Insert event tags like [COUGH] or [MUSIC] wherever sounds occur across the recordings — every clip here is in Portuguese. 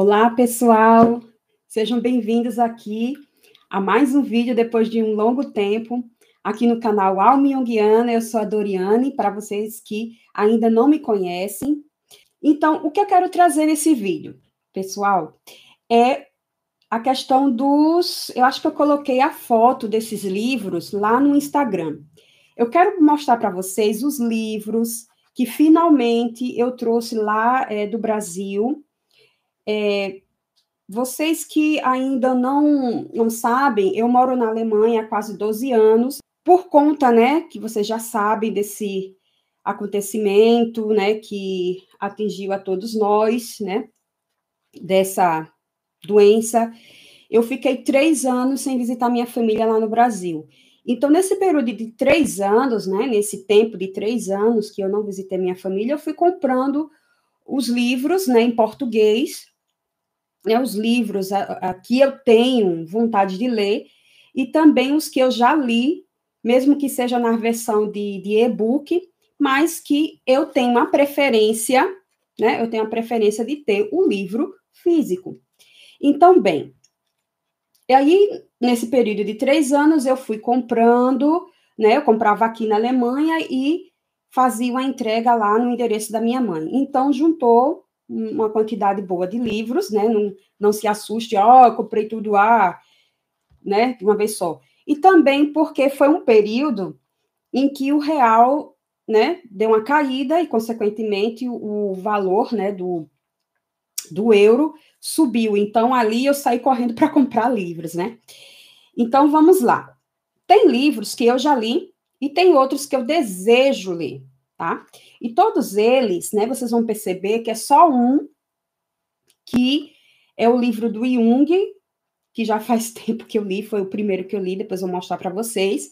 Olá, pessoal! Sejam bem-vindos aqui a mais um vídeo depois de um longo tempo, aqui no canal Alma Jungiana. Eu sou a Doriane, para vocês que ainda não me conhecem. Então, o que eu quero trazer nesse vídeo, pessoal, é a questão dos. Eu acho que eu coloquei a foto desses livros lá no Instagram. Eu quero mostrar para vocês os livros que finalmente eu trouxe lá é, do Brasil é, vocês que ainda não, não sabem, eu moro na Alemanha há quase 12 anos, por conta, né, que vocês já sabem desse acontecimento, né, que atingiu a todos nós, né, dessa doença. Eu fiquei três anos sem visitar minha família lá no Brasil. Então, nesse período de três anos, né, nesse tempo de três anos que eu não visitei minha família, eu fui comprando os livros, né, em português, né, os livros aqui eu tenho vontade de ler, e também os que eu já li, mesmo que seja na versão de, de e-book, mas que eu tenho uma preferência, né? Eu tenho a preferência de ter o livro físico. Então, bem, e aí, nesse período de três anos, eu fui comprando, né? Eu comprava aqui na Alemanha e fazia uma entrega lá no endereço da minha mãe. Então, juntou uma quantidade boa de livros, né? Não, não se assuste, ó, oh, comprei tudo ah, né? De uma vez só. E também porque foi um período em que o real, né, deu uma caída e, consequentemente, o, o valor, né, do, do euro subiu. Então, ali eu saí correndo [LAUGHS] para comprar livros, né? Então, vamos lá. Tem livros que eu já li e tem outros que eu desejo ler tá? E todos eles, né, vocês vão perceber que é só um que é o livro do Jung, que já [LAUGHS] faz tempo que eu li, foi o primeiro que eu li, depois eu vou mostrar para vocês.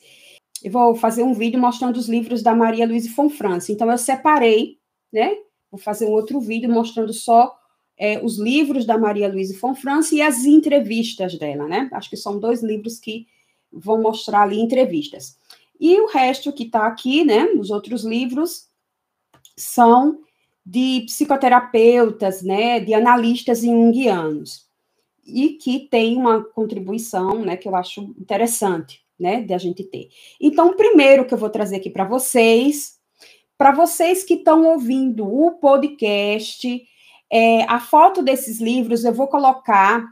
Eu vou fazer um vídeo mostrando os livros da Maria Luísa Fonfrance. Então, eu separei, né? Vou fazer um outro vídeo mostrando só é, os livros da Maria Luísa Fonfrance e as entrevistas dela, né? Acho que são dois livros que vão mostrar ali entrevistas. E o resto que está aqui, né, os outros livros, são de psicoterapeutas, né, de analistas junguianos, e que tem uma contribuição, né, que eu acho interessante, né, de a gente ter. Então, o primeiro que eu vou trazer aqui para vocês, para vocês que estão ouvindo o podcast, é, a foto desses livros eu vou colocar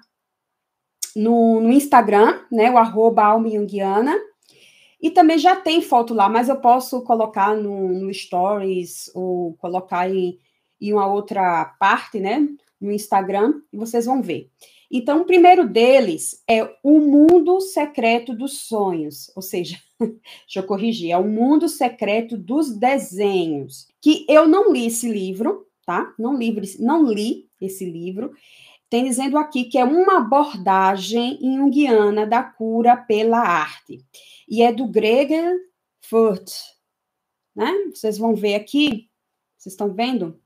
no, no Instagram, né, o arroba Alma Jungiana, e também já tem foto lá, mas eu posso colocar no, no Stories ou colocar em, em uma outra parte, né? No Instagram, e vocês vão ver. Então, o primeiro deles é O Mundo Secreto dos Sonhos, ou seja, [LAUGHS] deixa eu corrigir, é O Mundo Secreto dos Desenhos, que eu não li esse livro, tá? Não li, não li esse livro. Tem dizendo aqui que é uma abordagem junguiana da cura pela arte e é do Gregor Furt, né? Vocês vão ver aqui, vocês estão vendo?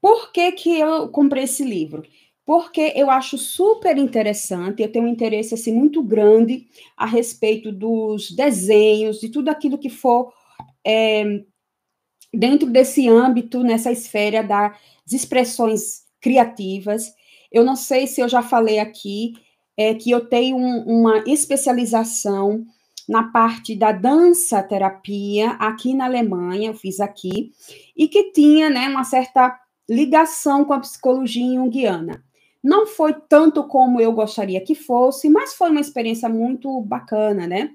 Por que, que eu comprei esse livro? Porque eu acho super interessante, eu tenho um interesse assim, muito grande a respeito dos desenhos, de tudo aquilo que for é, dentro desse âmbito, nessa esfera das expressões criativas. Eu não sei se eu já falei aqui, é, que eu tenho um, uma especialização na parte da dança terapia aqui na Alemanha, eu fiz aqui, e que tinha né, uma certa ligação com a psicologia junguiana. Não foi tanto como eu gostaria que fosse, mas foi uma experiência muito bacana, né?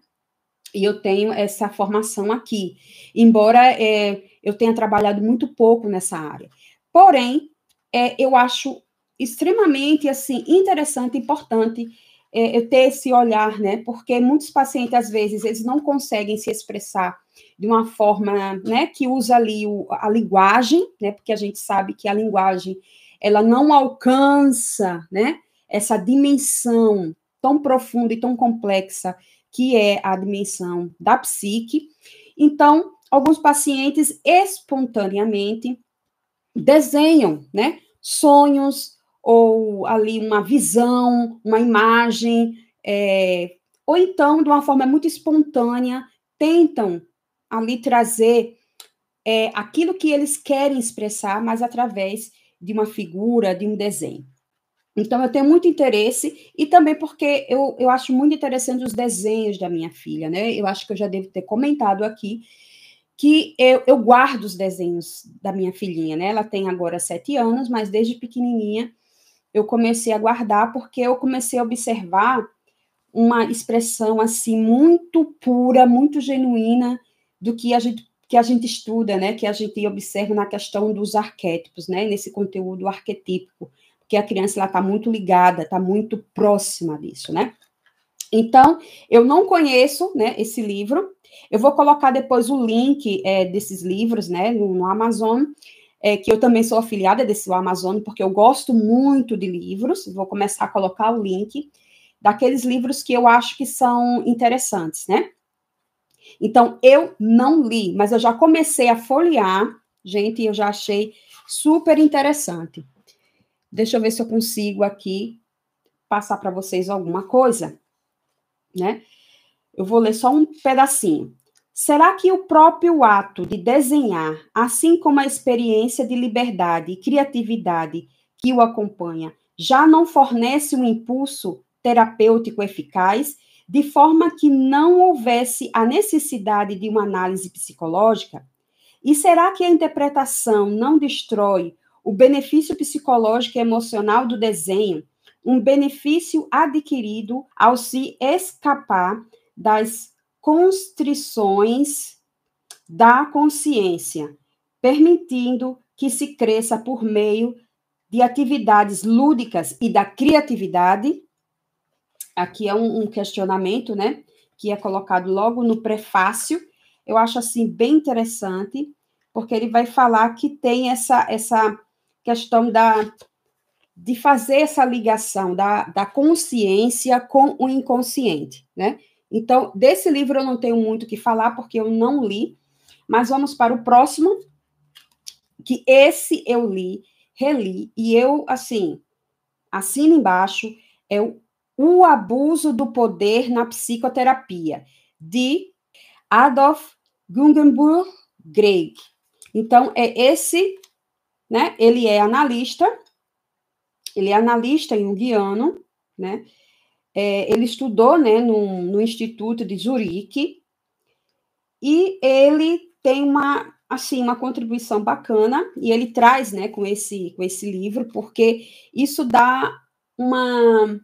E eu tenho essa formação aqui, embora é, eu tenha trabalhado muito pouco nessa área. Porém, é, eu acho extremamente assim interessante, importante é, ter esse olhar, né? Porque muitos pacientes, às vezes, eles não conseguem se expressar de uma forma, né, que usa ali o, a linguagem, né? Porque a gente sabe que a linguagem, ela não alcança, né? Essa dimensão tão profunda e tão complexa que é a dimensão da psique. Então, alguns pacientes espontaneamente desenham, né? Sonhos, ou ali uma visão, uma imagem, é, ou então, de uma forma muito espontânea, tentam ali trazer é, aquilo que eles querem expressar, mas através de uma figura, de um desenho. Então, eu tenho muito interesse, e também porque eu, eu acho muito interessante os desenhos da minha filha, né? Eu acho que eu já devo ter comentado aqui que eu, eu guardo os desenhos da minha filhinha, né? Ela tem agora sete anos, mas desde pequenininha eu comecei a guardar porque eu comecei a observar uma expressão assim muito pura, muito genuína do que a gente que a gente estuda, né, que a gente observa na questão dos arquétipos, né, nesse conteúdo arquetípico, porque a criança ela está muito ligada, está muito próxima disso, né? Então, eu não conheço, né, esse livro. Eu vou colocar depois o link é, desses livros, né, no, no Amazon, é, que eu também sou afiliada desse Amazon, porque eu gosto muito de livros. Vou começar a colocar o link daqueles livros que eu acho que são interessantes, né? Então, eu não li, mas eu já comecei a folhear, gente, e eu já achei super interessante. Deixa eu ver se eu consigo aqui passar para vocês alguma coisa, né? Eu vou ler só um pedacinho. Será que o próprio ato de desenhar, assim como a experiência de liberdade e criatividade que o acompanha, já não fornece um impulso terapêutico eficaz, de forma que não houvesse a necessidade de uma análise psicológica? E será que a interpretação não destrói o benefício psicológico e emocional do desenho, um benefício adquirido ao se escapar das constrições da consciência, permitindo que se cresça por meio de atividades lúdicas e da criatividade? Aqui é um, um questionamento, né? Que é colocado logo no prefácio. Eu acho assim bem interessante, porque ele vai falar que tem essa, essa questão da, de fazer essa ligação da, da consciência com o inconsciente, né? Então, desse livro eu não tenho muito o que falar, porque eu não li, mas vamos para o próximo, que esse eu li, reli, e eu, assim, assino embaixo, é o, o Abuso do Poder na Psicoterapia, de Adolf Gungenburg Greg. Então, é esse né? Ele é analista, ele é analista junguiano, né? É, ele estudou, né, no, no Instituto de Zurique, e ele tem uma, assim, uma contribuição bacana, e ele traz, né, com esse, com esse livro, porque isso dá uma,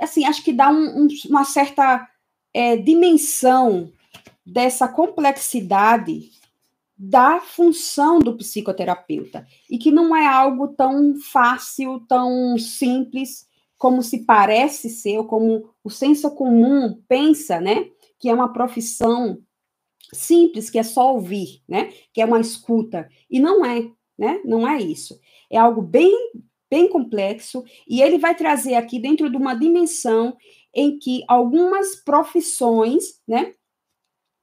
assim, acho que dá um, um, uma certa é, dimensão dessa complexidade da função do psicoterapeuta e que não é algo tão fácil, tão simples como se parece ser, ou como o senso comum pensa, né? Que é uma profissão simples, que é só ouvir, né? Que é uma escuta. E não é, né? Não é isso. É algo bem, bem complexo e ele vai trazer aqui dentro de uma dimensão em que algumas profissões, né?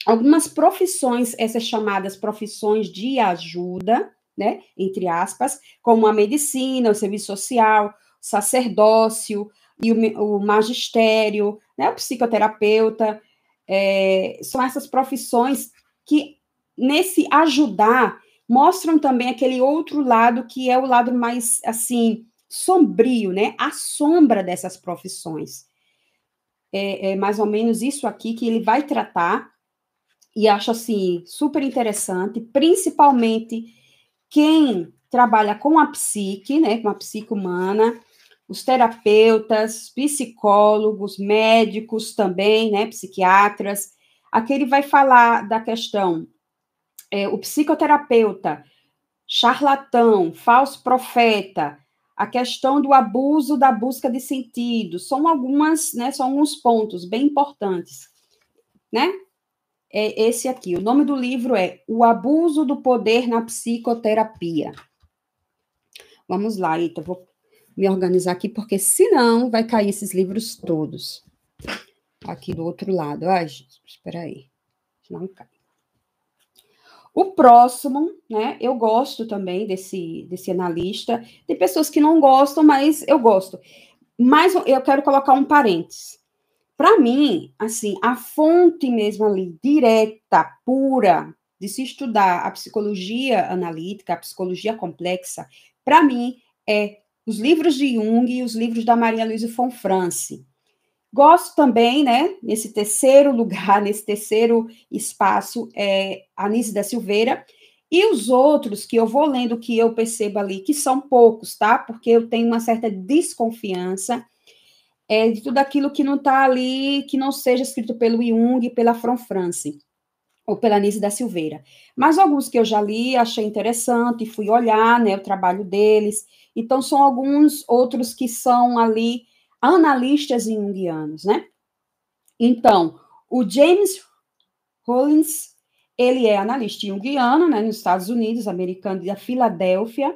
algumas profissões, essas chamadas profissões de ajuda, né, entre aspas, como a medicina, o serviço social, sacerdócio e o, o magistério, né, o psicoterapeuta, é, são essas profissões que, nesse ajudar, mostram também aquele outro lado que é o lado mais, assim, sombrio, né, a sombra dessas profissões. É, é mais ou menos isso aqui que ele vai tratar e acho assim super interessante, principalmente quem trabalha com a psique, né, com a psique humana, os terapeutas, psicólogos, médicos também, né, psiquiatras. Aqui ele vai falar da questão é, o psicoterapeuta, charlatão, falso profeta, a questão do abuso da busca de sentido, são algumas, né, são alguns pontos bem importantes, né? é esse aqui. O nome do livro é O Abuso do Poder na Psicoterapia. Vamos lá, Ita, vou me organizar aqui, porque senão vai cair esses livros todos. Aqui do outro lado. Ai, Jesus, espera aí. Não cai. O próximo, né? Eu gosto também desse, desse analista. Tem pessoas que não gostam, mas eu gosto. Mas eu quero colocar um parênteses. Para mim, assim, a fonte mesmo ali, direta, pura, de se estudar a psicologia analítica, a psicologia complexa, para mim é os livros de Jung e os livros da Maria Luísa Fonfrance. Gosto também, né, nesse terceiro lugar, [LAUGHS] nesse terceiro espaço, é Anise da Silveira, e os outros que eu vou lendo, que eu percebo ali, que são poucos, tá? Porque eu tenho uma certa desconfiança é, de tudo aquilo que não está ali, que não seja escrito pelo Jung, pela Fran France, ou pela Anise da Silveira. Mas alguns que eu já li, achei interessante, fui olhar, né, o trabalho deles. Então, são alguns outros que são ali analistas junguianos, né? Então, o James Rollins, ele é analista junguiano, né, nos Estados Unidos, americano da Filadélfia.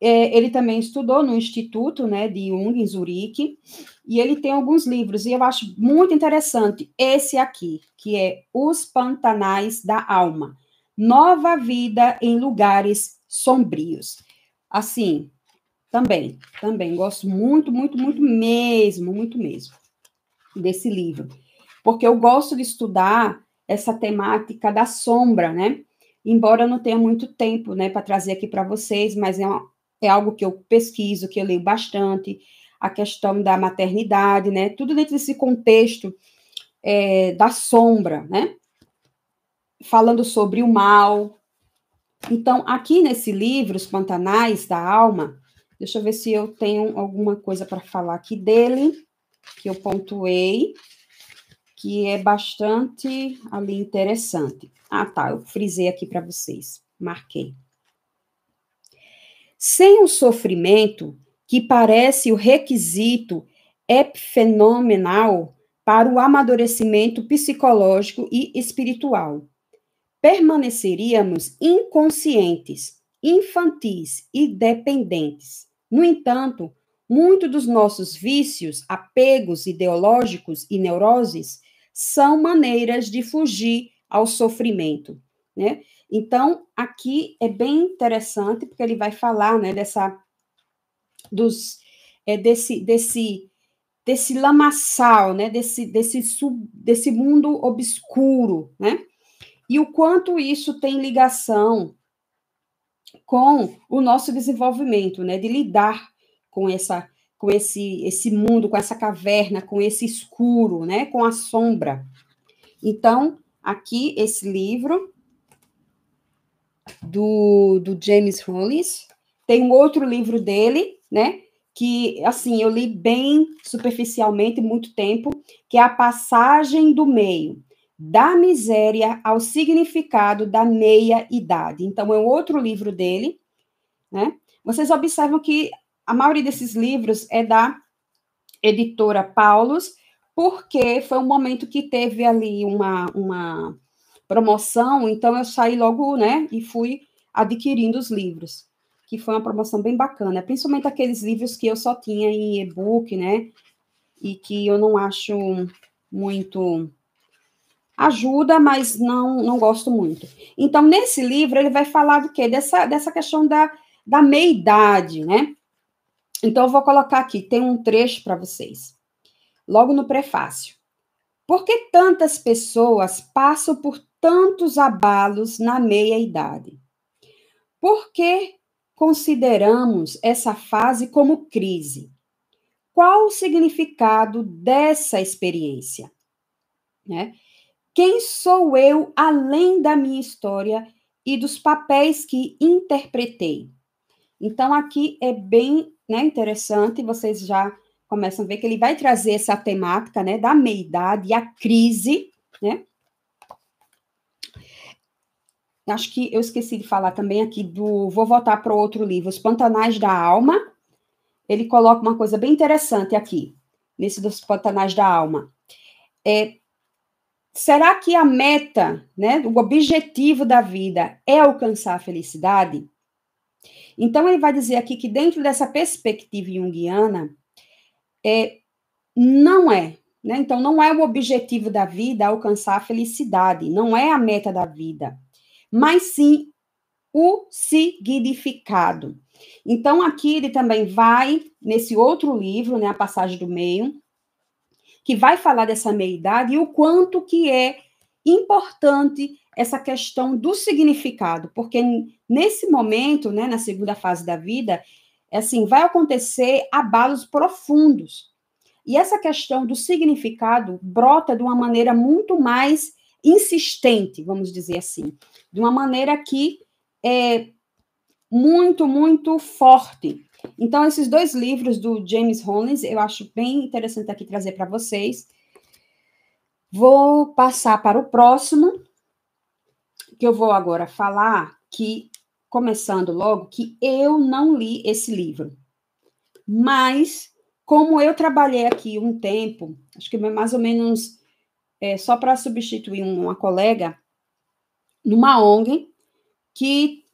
É, ele também estudou no Instituto, né, de Jung, em Zurique, e ele tem alguns livros, e eu acho muito interessante esse aqui, que é Os Pantanais da Alma, Nova Vida em Lugares Sombrios. Assim, também, também gosto muito, muito, muito mesmo, muito mesmo desse livro. Porque eu gosto de estudar essa temática da sombra, né? Embora eu não tenha muito tempo, né, para trazer aqui para vocês, mas é, uma, é algo que eu pesquiso, que eu leio bastante, a questão da maternidade, né? Tudo dentro desse contexto é, da sombra, né? Falando sobre o mal. Então, aqui nesse livro, Os Pantanais da Alma, Deixa eu ver se eu tenho alguma coisa para falar aqui dele, que eu pontuei, que é bastante ali interessante. Ah, tá, eu frisei aqui para vocês, marquei. Sem o sofrimento, que parece o requisito epifenomenal para o amadurecimento psicológico e espiritual, permaneceríamos inconscientes, infantis e dependentes no entanto, muitos dos nossos vícios, apegos ideológicos e neuroses são maneiras de fugir ao sofrimento, né? Então, aqui é bem interessante porque ele vai falar, né, dessa dos é, desse desse desse lamaçal, né, desse desse sub, desse mundo obscuro, né? E o quanto isso tem ligação com o nosso desenvolvimento, né, de lidar com essa com esse esse mundo, com essa caverna, com esse escuro, né, com a sombra. Então, aqui esse livro do, do James Hollis, tem um outro livro dele, né, que assim, eu li bem superficialmente muito tempo, que é a passagem do meio da miséria ao significado da meia-idade. Então, é um outro livro dele, né? Vocês observam que a maioria desses livros é da editora Paulus, porque foi um momento que teve ali uma, uma promoção, então eu saí logo, né, e fui adquirindo os livros, que foi uma promoção bem bacana, principalmente aqueles livros que eu só tinha em e-book, né, e que eu não acho muito ajuda, mas não, não gosto muito. Então, nesse livro, ele vai falar do quê? Dessa, dessa questão da, da meia-idade, né? Então, eu vou colocar aqui, tem um trecho para vocês, logo no prefácio. Por que tantas pessoas passam por tantos abalos na meia-idade? Por que consideramos essa fase como crise? Qual o significado dessa experiência? Né? Quem sou eu além da minha história e dos papéis que interpretei? Então, aqui é bem né, interessante, vocês já começam a ver que ele vai trazer essa temática né, da meia-idade e a crise, né? Acho que eu esqueci de falar também aqui do. Vou voltar para outro livro, Os Pantanais da Alma. Ele coloca uma coisa bem interessante aqui, nesse dos Pantanais da Alma. É, será que a meta, né, o objetivo da vida é alcançar a felicidade? Então, ele vai dizer aqui que dentro dessa perspectiva junguiana, é, não é, né? Então, não é o objetivo da vida alcançar a felicidade, não é a meta da vida, mas sim o significado. Então, aqui ele também vai, nesse outro livro, né, a passagem do meio, que vai falar dessa meia-idade e o quanto que é importante essa questão do significado, porque nesse momento, né, na segunda fase da vida, É assim, vai acontecer abalos profundos. E essa questão do significado brota de uma maneira muito mais insistente, vamos dizer assim, de uma maneira que é muito, muito forte. Então, esses dois livros do James Holmes, eu acho bem interessante aqui trazer para vocês. Vou passar para o próximo, que eu vou agora falar que, começando logo, que eu não li esse livro. Mas, como eu trabalhei aqui um tempo, acho que mais ou menos é, só para substituir uma colega, numa ONG que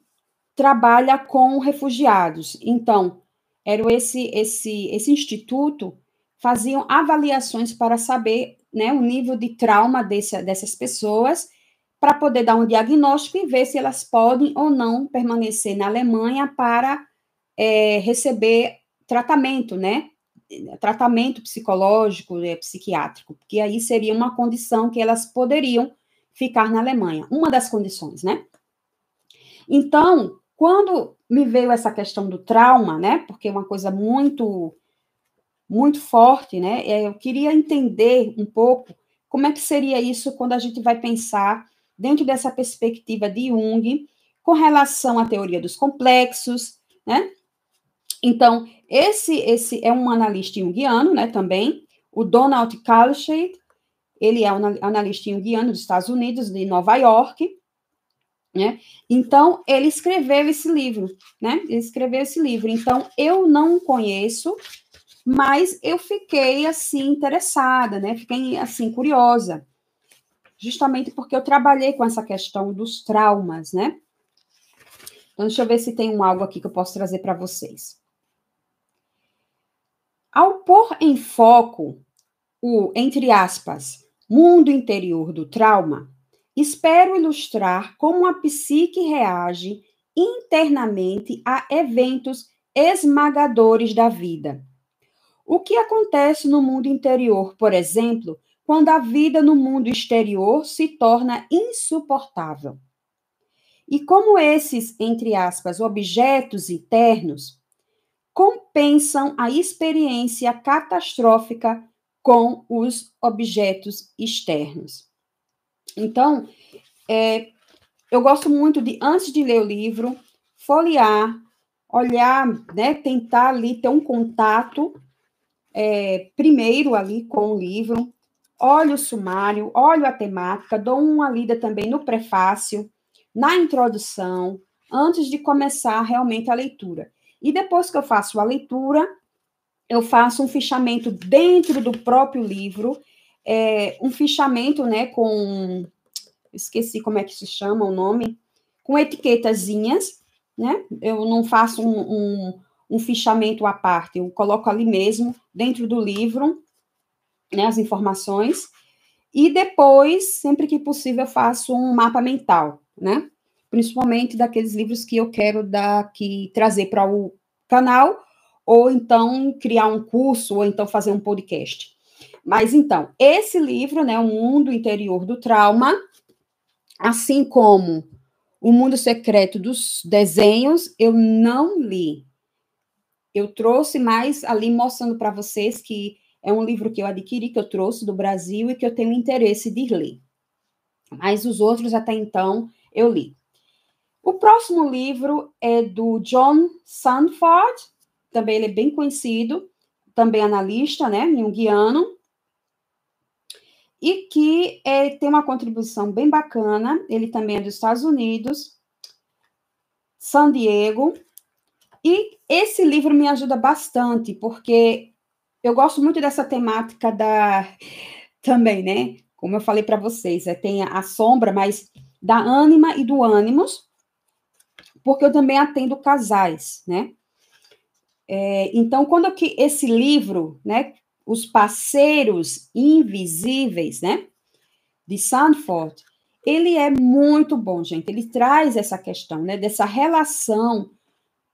trabalha com refugiados. Então, era esse esse esse instituto faziam avaliações para saber né, o nível de trauma desse, dessas pessoas, para poder dar um diagnóstico e ver se elas podem ou não permanecer na Alemanha para é, receber tratamento, né? Tratamento psicológico, é, psiquiátrico, porque aí seria uma condição que elas poderiam ficar na Alemanha, uma das condições, né? Então, quando me veio essa questão do trauma, né? Porque é uma coisa muito muito forte, né? Eu queria entender um pouco como é que seria isso quando a gente vai pensar dentro dessa perspectiva de Jung com relação à teoria dos complexos, né? Então, esse esse é um analista junguiano, né, também, o Donald Kalscheit, ele é um analista junguiano dos Estados Unidos, de Nova York, né? Então, ele escreveu esse livro, né? Ele escreveu esse livro. Então, eu não conheço, mas eu fiquei, assim, interessada, né? Fiquei, assim, curiosa. Justamente porque eu trabalhei com essa questão dos traumas, né? Então, deixa eu ver se tem um algo aqui que eu posso trazer para vocês. Ao pôr em foco o, entre aspas, mundo interior do trauma, Espero ilustrar como a psique reage internamente a eventos esmagadores da vida. O que acontece no mundo interior, por exemplo, quando a vida no mundo exterior se torna insuportável? E como esses, entre aspas, objetos internos compensam a experiência catastrófica com os objetos externos? Então, é, eu gosto muito de, antes de ler o livro, folhear, olhar, né, tentar ali ter um contato é, primeiro ali com o livro, olho o sumário, olho a temática, dou uma lida também no prefácio, na introdução, antes de começar realmente a leitura. E depois que eu faço a leitura, eu faço um fichamento dentro do próprio livro é, um fichamento, né, com, esqueci como é que se chama o nome, com etiquetazinhas, né, eu não faço um, um, um fichamento à parte, eu coloco ali mesmo, dentro do livro, né, as informações, e depois, sempre que possível, eu faço um mapa mental, né, principalmente daqueles livros que eu quero dar, que trazer para o canal, ou então criar um curso, ou então fazer um podcast. Mas então, esse livro, né, O Mundo Interior do Trauma, assim como O Mundo Secreto dos Desenhos, eu não li. Eu trouxe mais ali mostrando para vocês que é um livro que eu adquiri, que eu trouxe do Brasil e que eu tenho interesse de ler. Mas os outros até então eu li. O próximo livro é do John Sanford, também ele é bem conhecido, também analista, né, junguiano, e que é, tem uma contribuição bem bacana. Ele também é dos Estados Unidos, San Diego. E esse livro me ajuda bastante, porque eu gosto muito dessa temática da. [LAUGHS] Também, né? Como eu falei para vocês, é, tem a sombra, mas da ânima e do ânimos, porque eu também atendo casais, né? É, então, quando que esse livro, né, os parceiros invisíveis, né? De Sanford, ele é muito bom, gente. Ele traz essa questão, né? Dessa relação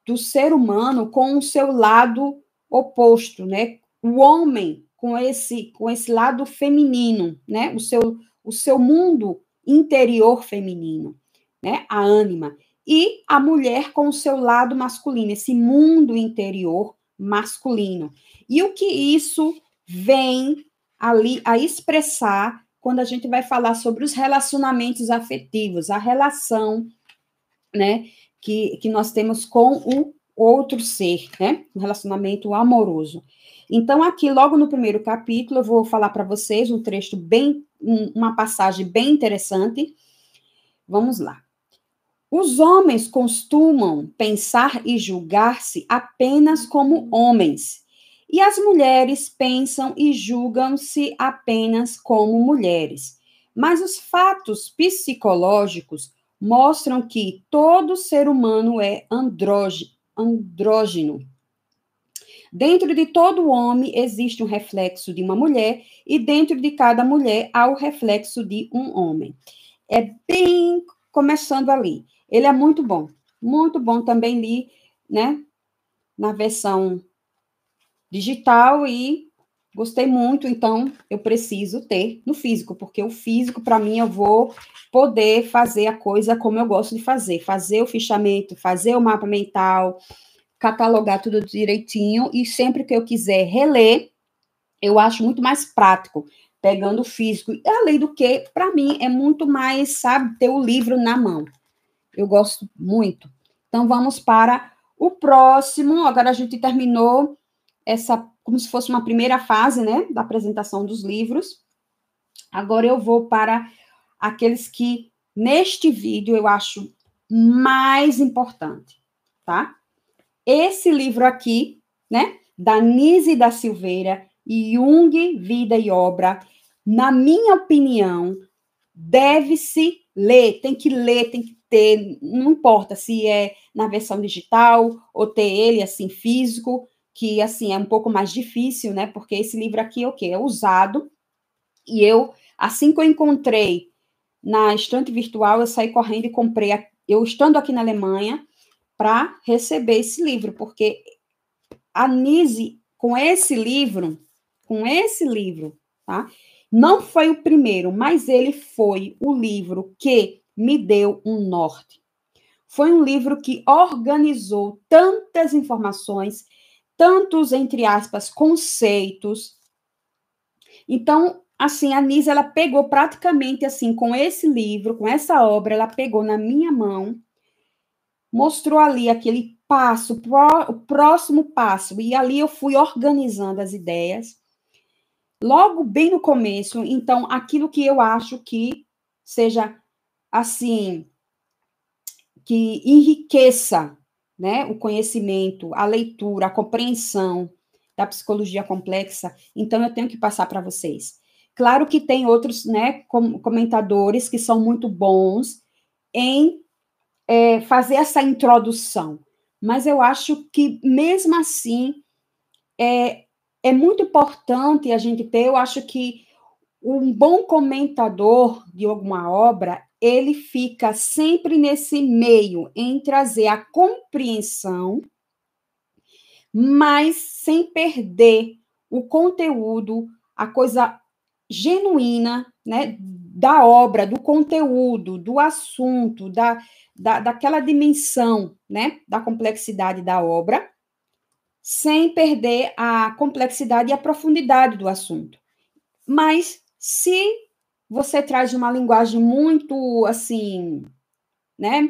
do ser humano com o seu lado oposto, né? O homem com esse com esse lado feminino, né? O seu o seu mundo interior feminino, né? A ânima. E a mulher com o seu lado masculino, esse mundo interior masculino. E o que isso vem ali a expressar quando a gente vai falar sobre os relacionamentos afetivos, a relação, né, que, que nós temos com o outro ser, né, um relacionamento amoroso. Então, aqui, logo no primeiro capítulo, eu vou falar para vocês um trecho bem, uma passagem bem interessante. Vamos lá. Os homens costumam pensar e julgar-se apenas como homens, e as mulheres pensam e julgam-se apenas como mulheres. Mas os fatos psicológicos mostram que todo ser humano é andrógeno. Dentro de todo homem existe um reflexo de uma mulher, e dentro de cada mulher há o reflexo de um homem. É bem começando ali. Ele é muito bom, muito bom. Também li, né, na versão digital e gostei muito, então eu preciso ter no físico, porque o físico, para mim, eu vou poder fazer a coisa como eu gosto de fazer, fazer o fichamento, fazer o mapa mental, catalogar tudo direitinho, e sempre que eu quiser reler, eu acho muito mais prático, pegando o físico, além do que, para mim, é muito mais, sabe, ter o livro na mão. Eu gosto muito. Então, vamos para o próximo. Agora a gente terminou essa, como se fosse uma primeira fase, né, da apresentação dos livros. Agora eu vou para aqueles que, neste vídeo, eu acho mais importante, tá? Esse livro aqui, né, da Nise da Silveira, Jung, Vida e Obra, na minha opinião, deve-se ler, tem que ler, tem que ter, não importa se é na versão digital ou ter ele assim físico, que assim é um pouco mais difícil, né? Porque esse livro aqui é o quê? É usado. E eu, assim que eu encontrei na estante virtual, eu saí correndo e comprei, eu estando aqui na Alemanha, para receber esse livro, porque a Nise, com esse livro, com esse livro, tá? Não foi o primeiro, mas ele foi o livro que me deu um norte. Foi um livro que organizou tantas informações, tantos, entre aspas, conceitos. Então, assim, a Nisa, ela pegou praticamente assim, com esse livro, com essa obra, ela pegou na minha mão, mostrou ali aquele passo, o próximo passo, e ali eu fui organizando as ideias. Logo bem no começo, então, aquilo que eu acho que seja assim, que enriqueça né, o conhecimento, a leitura, a compreensão da psicologia complexa, então eu tenho que passar para vocês. Claro que tem outros né, comentadores que são muito bons em é, fazer essa introdução, mas eu acho que, mesmo assim, é, é muito importante a gente ter, eu acho que um bom comentador de alguma obra, ele fica sempre nesse meio em trazer a compreensão, mas sem perder o conteúdo, a coisa genuína, né, da obra, do conteúdo, do assunto, da, da, daquela dimensão, né, da complexidade da obra, sem perder a complexidade e a profundidade do assunto. Mas se você traz uma linguagem muito assim, né,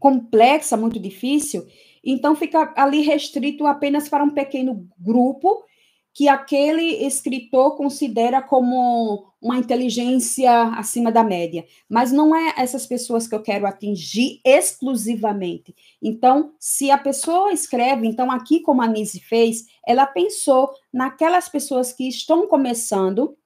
complexa, muito difícil, então fica ali restrito apenas para um pequeno grupo que aquele escritor considera como uma inteligência acima da média. Mas não é essas pessoas que eu quero atingir exclusivamente. Então, se a pessoa escreve, então aqui como a Nise fez, ela pensou naquelas pessoas que estão começando,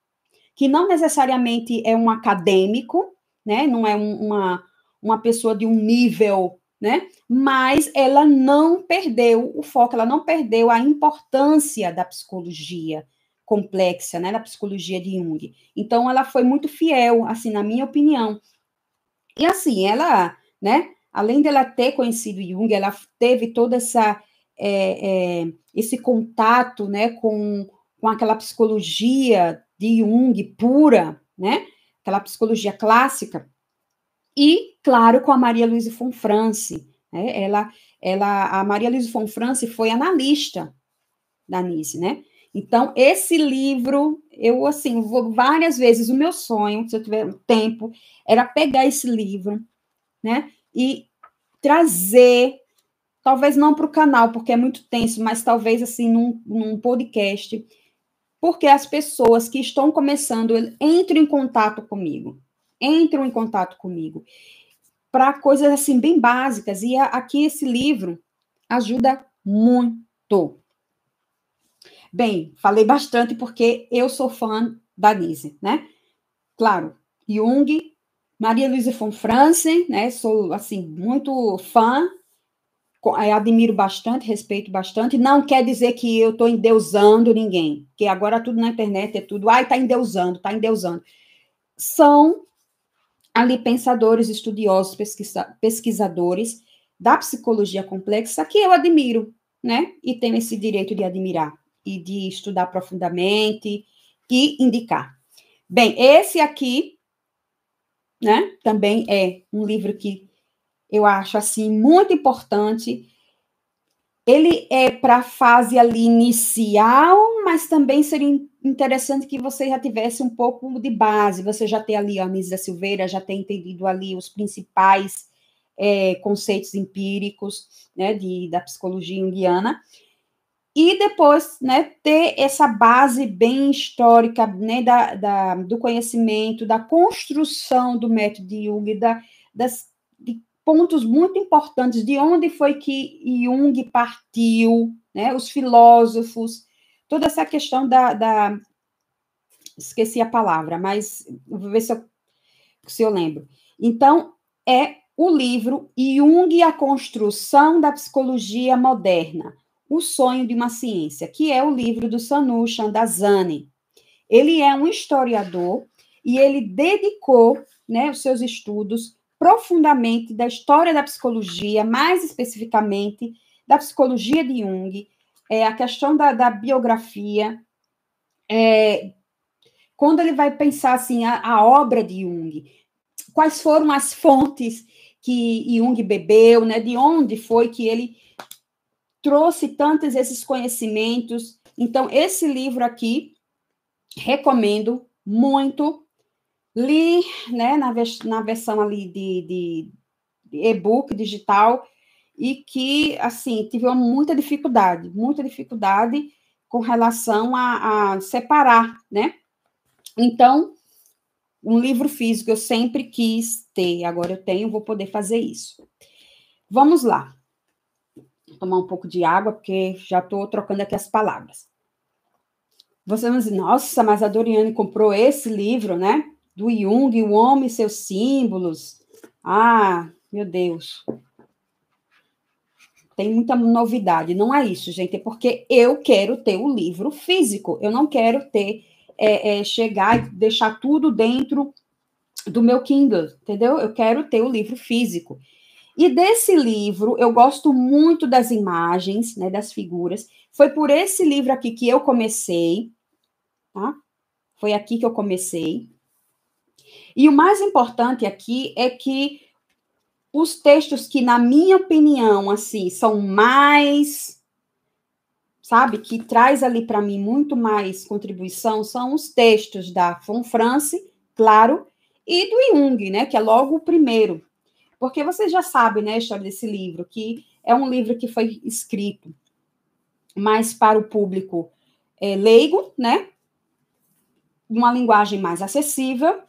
que não necessariamente é um acadêmico, né? Não é um, uma, uma pessoa de um nível né? Mas ela não perdeu o foco, ela não perdeu a importância da psicologia complexa, né, da psicologia de Jung. Então ela foi muito fiel, assim, na minha opinião. E assim, ela, né, além dela ter conhecido Jung, ela teve toda essa é, é, esse contato, né, com, com aquela psicologia de Jung pura, né, aquela psicologia clássica. E, claro, com a Maria Luísa Fonfrance. Né? Ela, ela, a Maria Luísa Fonfrance foi analista da Nice, né? Então, esse livro, eu, assim, vou várias vezes, o meu sonho, se eu tiver tempo, era pegar esse livro, né? E trazer, talvez não para o canal, porque é muito tenso, mas talvez, assim, num, num podcast, porque as pessoas que estão começando entram em contato comigo, entram em contato comigo, para coisas, assim, bem básicas, e aqui esse livro ajuda muito. Bem, falei bastante porque eu sou fã da Nise, né? Claro, Jung, Maria Luísa von Franzen, né? Sou, assim, muito fã, admiro bastante, respeito bastante. Não quer dizer que eu estou endeusando ninguém, que agora tudo na internet é tudo, ai, está endeusando, está endeusando. São ali pensadores, estudiosos, pesquisa, pesquisadores da psicologia complexa que eu admiro, né? E tenho esse direito de admirar e de estudar profundamente e indicar. Bem, esse aqui, né, também é um livro que eu acho assim muito importante. Ele é para a fase ali inicial, mas também seria interessante que você já tivesse um pouco de base, você já tem ali a Misa Silveira, já tem entendido ali os principais é, conceitos empíricos né, de, da psicologia indiana, e depois né, ter essa base bem histórica né, da, da, do conhecimento, da construção do método de Jung, da, das, pontos muito importantes, de onde foi que Jung partiu, né, os filósofos, toda essa questão da, da esqueci a palavra, mas vou ver se eu, se eu lembro. Então, é o livro Jung e a Construção da Psicologia Moderna, o Sonho de uma Ciência, que é o livro do Sanu Chandazani. Ele é um historiador e ele dedicou né, os seus estudos profundamente da história da psicologia, mais especificamente da psicologia de Jung, é, a questão da, da biografia, é, quando ele vai pensar assim a, a, obra de Jung, quais foram as fontes que Jung bebeu, né? De onde foi que ele trouxe tantos esses conhecimentos. Então, esse livro aqui, recomendo muito. Li, né, na, na versão ali de, de, e-book digital, e que, assim, tive muita dificuldade, muita dificuldade com relação a, a separar, né? Então, um livro físico eu sempre quis ter, agora eu tenho, vou poder fazer isso. Vamos lá tomar um pouco de água, porque já estou trocando aqui as palavras. Você vai dizer, nossa, mas a Doriane comprou esse livro, né? Do Jung, O Homem e Seus Símbolos. Ah, meu Deus. Tem muita novidade. Não é isso, gente. É porque eu quero ter o livro físico. Eu não quero ter, é, é, chegar e deixar tudo dentro do meu Kindle, entendeu? Eu quero ter o livro físico. E desse livro, eu gosto muito das imagens, né, das figuras. Foi por esse livro aqui que eu comecei, tá? Foi aqui que eu comecei. E o mais importante aqui é que os textos que, na minha opinião, assim, são mais, sabe, que traz ali para mim muito mais contribuição, são os textos da Von France, claro, e do Jung, né, que é logo o primeiro, porque você já sabe, né, a história desse livro, que é um livro que foi escrito mais para o público é, leigo, né? Uma linguagem mais acessível,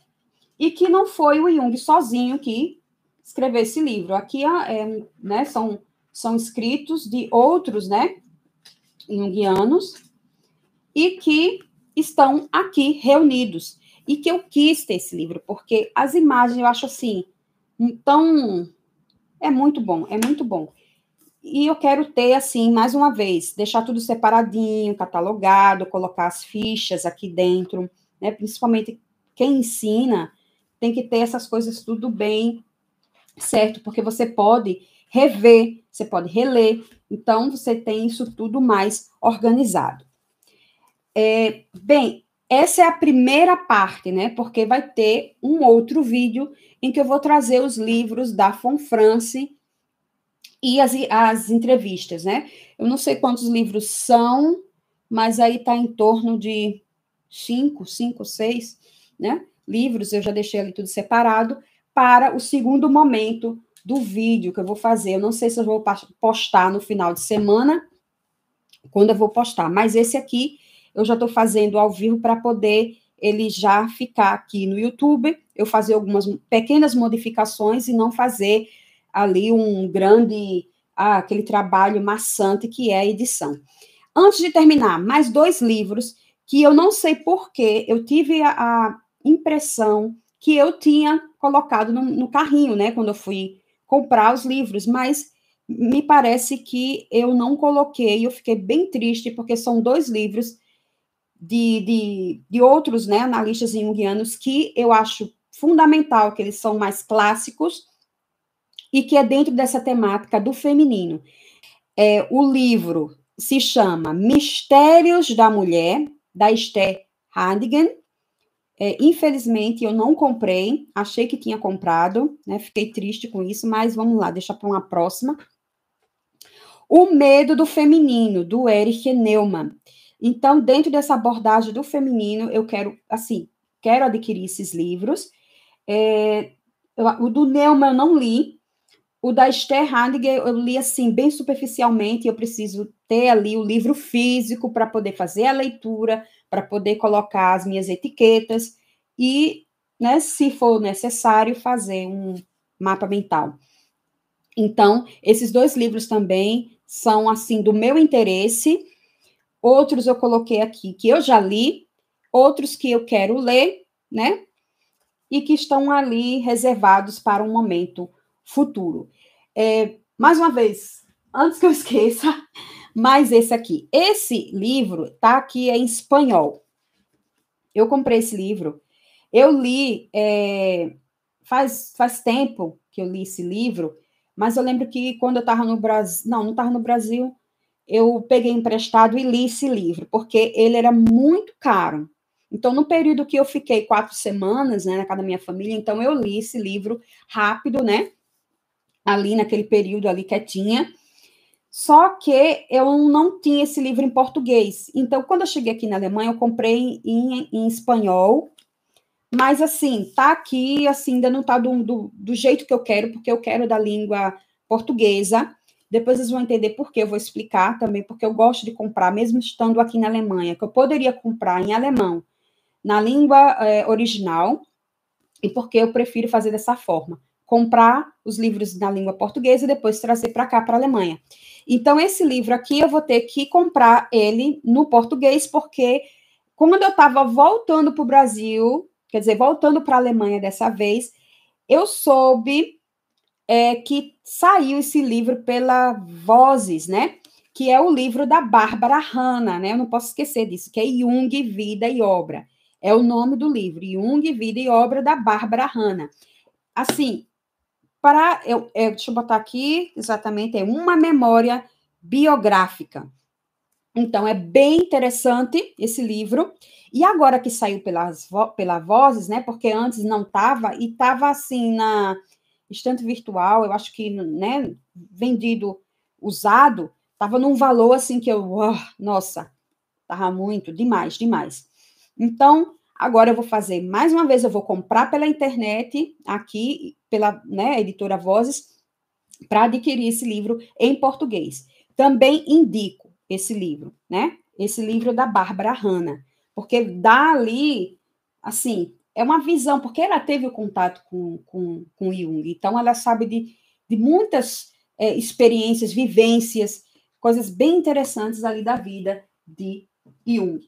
e que não foi o Jung sozinho que escreveu esse livro. Aqui é, né, são, são escritos de outros, né, junguianos, e que estão aqui reunidos. E que eu quis ter esse livro, porque as imagens eu acho assim então, é muito bom, é muito bom. E eu quero ter, assim, mais uma vez, deixar tudo separadinho, catalogado, colocar as fichas aqui dentro, né? Principalmente quem ensina tem que ter essas coisas tudo bem certo, porque você pode rever, você pode reler, então você tem isso tudo mais organizado. É, bem, essa é a primeira parte, né? Porque vai ter um outro vídeo em que eu vou trazer os livros da Fonfrance e as, as entrevistas, né? Eu não sei quantos livros são, mas aí está em torno de cinco, cinco, seis, né? Livros, eu já deixei ali tudo separado para o segundo momento do vídeo que eu vou fazer. Eu não sei se eu vou postar no final de semana, quando eu vou postar, mas esse aqui eu já estou fazendo ao vivo para poder ele já ficar aqui no YouTube, eu fazer algumas pequenas modificações e não fazer ali um grande, ah, aquele trabalho maçante que é a edição. Antes de terminar, mais dois livros que eu não sei porquê, eu tive a, a impressão que eu tinha colocado no, no carrinho, né, quando eu fui comprar os livros, mas me parece que eu não coloquei, eu fiquei bem triste, porque são dois livros de, de, de outros né, analistas junguianos que eu acho fundamental, que eles são mais clássicos e que é dentro dessa temática do feminino. É, o livro se chama Mistérios da Mulher, da Esther Handigan. É, infelizmente, eu não comprei, achei que tinha comprado, né, fiquei triste com isso, mas vamos lá, deixa para uma próxima. O Medo do Feminino, do Erich Neumann. Então, dentro dessa abordagem do feminino, eu quero, assim, quero adquirir esses livros. É, eu, o do Neumann eu não li, o da Esther Handiger eu li, assim, bem superficialmente, eu preciso ter ali o livro físico para poder fazer a leitura, para poder colocar as minhas etiquetas e, né, se for necessário, fazer um mapa mental. Então, esses dois livros também são, assim, do meu interesse, outros eu coloquei aqui que eu já li, outros que eu quero ler, né? E que estão ali reservados para um momento futuro. É, mais uma vez, antes que eu [LAUGHS] esqueça, mais esse aqui. Esse livro tá aqui é em espanhol. Eu comprei esse livro. Eu li é, faz, faz tempo que eu li esse livro, mas eu lembro que quando eu estava no Brasil, não, não estava no Brasil, eu peguei emprestado e li esse livro, porque ele era muito caro. Então, no período que eu fiquei quatro semanas, né, na casa da minha família, então eu li esse livro rápido, né, ali naquele período ali quietinha. Só que eu não tinha esse livro em português. Então, quando eu cheguei aqui na Alemanha, eu comprei em, em espanhol. Mas, assim, tá aqui, assim, ainda não tá do, do, do jeito que eu quero, porque eu quero da língua portuguesa. Depois vocês vão entender por que eu vou explicar também, porque eu gosto de comprar, mesmo estando aqui na Alemanha, que eu poderia comprar em alemão, na língua é, original, e porque eu prefiro fazer dessa forma. Comprar os livros na língua portuguesa e depois trazer para cá, para a Alemanha. Então, esse livro aqui eu vou ter que comprar ele no português, porque quando eu estava voltando para o Brasil, quer dizer, voltando para a Alemanha dessa vez, eu soube é, que saiu esse livro pela Vozes, né? Que é o livro da Bárbara Hanna, né? Eu não posso esquecer disso, que é Jung, Vida e Obra. É o nome do livro, Jung, Vida e Obra da Bárbara Hanna. Assim, para eu, eu, deixa eu botar aqui exatamente, é uma memória biográfica. Então, é bem interessante esse livro. E agora que saiu pelas, pela Vozes, né? Porque antes não estava, e estava assim na estante virtual, eu acho que, né, vendido usado, estava num valor assim que eu, oh, nossa, estava muito, demais, demais. Então, agora eu vou fazer, mais uma vez, eu vou comprar pela internet, aqui, pela né, editora Vozes, para adquirir esse livro em português. Também indico esse livro, né? Esse livro da Bárbara Hanna, porque dá ali, assim, é uma visão, porque ela teve o contato com, com, com Jung, então ela sabe de, de muitas é, experiências, vivências, coisas bem interessantes ali da vida de Jung,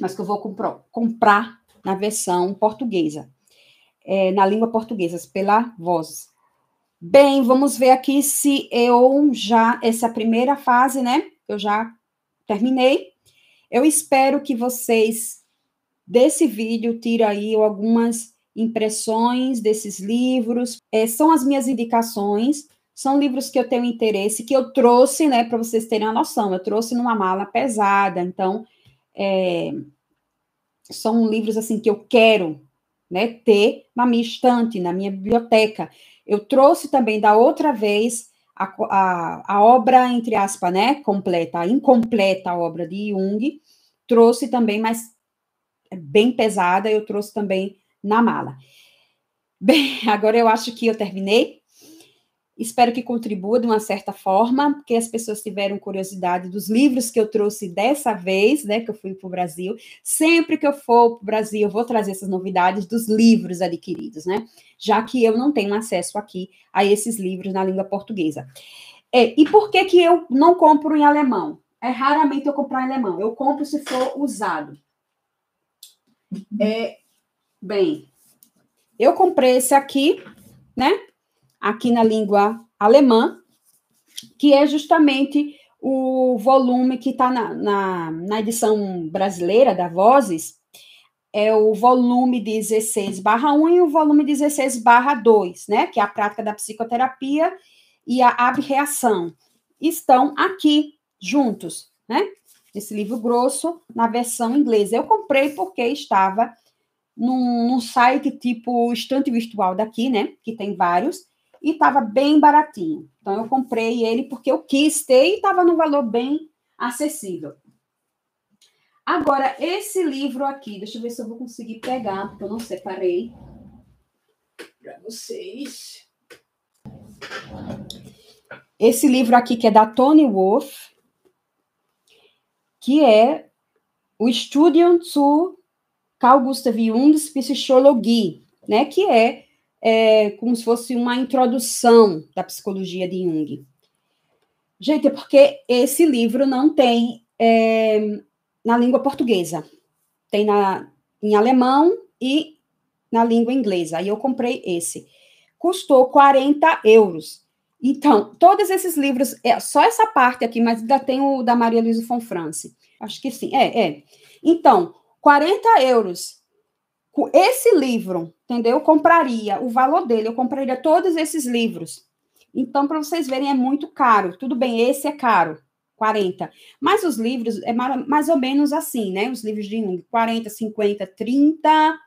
mas que eu vou comprar, comprar na versão portuguesa, é, na língua portuguesa, pela voz. Bem, vamos ver aqui se eu já, essa primeira fase, né, eu já terminei. Eu espero que vocês desse vídeo tira aí algumas impressões desses livros. É, são as minhas indicações, são livros que eu tenho interesse, que eu trouxe, né, para vocês terem a noção. Eu trouxe numa mala pesada, então é, são livros assim que eu quero, né, ter na minha estante, na minha biblioteca. Eu trouxe também da outra vez a, a, a obra, entre aspas, né, completa, a incompleta obra de Jung, trouxe também, mas é bem pesada, eu trouxe também na mala. Bem, [LAUGHS] agora eu acho que eu terminei. Espero que contribua de uma certa forma, porque as pessoas tiveram curiosidade dos livros que eu trouxe dessa vez, né, que eu fui para o Brasil. Sempre que eu for para o Brasil, eu vou trazer essas novidades dos livros adquiridos, né? Já que eu não tenho acesso aqui a esses livros na língua portuguesa. É, e por que, que eu não compro em alemão? É raramente eu comprar em alemão. Eu compro se for usado. É, bem, eu comprei esse aqui, né? Aqui na língua alemã, que é justamente o volume que está na, na, na, edição brasileira da Vozes, é o volume 16 barra 1 e o volume 16 barra 2, né? Que é a prática da psicoterapia e a abreação. Estão aqui juntos, né? Esse livro grosso na versão inglesa. Eu comprei porque estava num, num site tipo estante virtual daqui, né? Que tem vários e estava bem baratinho. Então, eu comprei ele porque eu quis ter e estava num valor bem acessível. Agora, esse livro aqui, deixa eu ver se eu vou conseguir pegar, porque eu não separei para vocês. Esse livro aqui, que é da Tony Wolff, que é o Studium zu Carl Gustav Jungs Psychologie, né, que é é, como se fosse uma introdução da psicologia de Jung. Gente, é porque esse livro não tem é, na língua portuguesa. Tem na, em alemão e na língua inglesa. Aí eu comprei esse. Custou 40 euros. Então, todos esses livros, é só essa parte aqui, mas ainda tem o da Maria Luísa France. Acho que sim. É, é. Então, 40 euros esse livro, entendeu? Eu compraria o valor dele, eu compraria todos esses livros. Então, para vocês verem, é muito caro. Tudo bem, esse é caro, 40. Mas os livros é mais ou menos assim, né? Os livros de Jung, 40, 50, 30,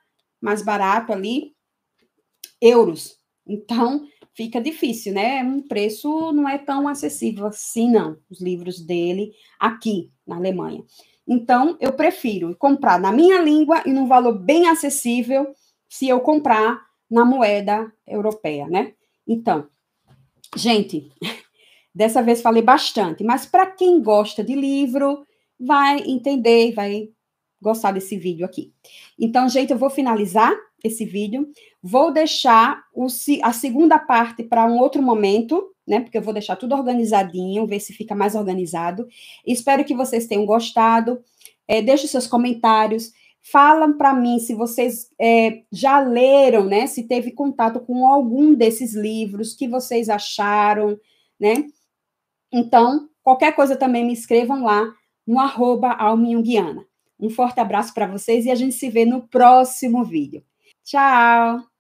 mais barato ali, euros. Então, fica difícil, né? Um preço não é tão acessível assim, não, os livros dele aqui na Alemanha. Então, eu prefiro comprar na minha língua e num valor bem acessível se eu comprar na moeda europeia, né? Então, gente, [LAUGHS] dessa vez falei bastante, mas para quem gosta de livro, vai entender, vai gostar desse vídeo aqui. Então, gente, eu vou finalizar esse vídeo, vou deixar o, a segunda parte para um outro momento, né? Porque eu vou deixar tudo organizadinho, ver se fica mais organizado. Espero que vocês tenham gostado. É, deixe seus comentários. Falam para mim se vocês é, já leram, né? Se teve contato com algum desses livros, que vocês acharam, né? Então, qualquer coisa também me escrevam lá no arroba Um forte abraço para vocês e a gente se vê no próximo vídeo. Tchau!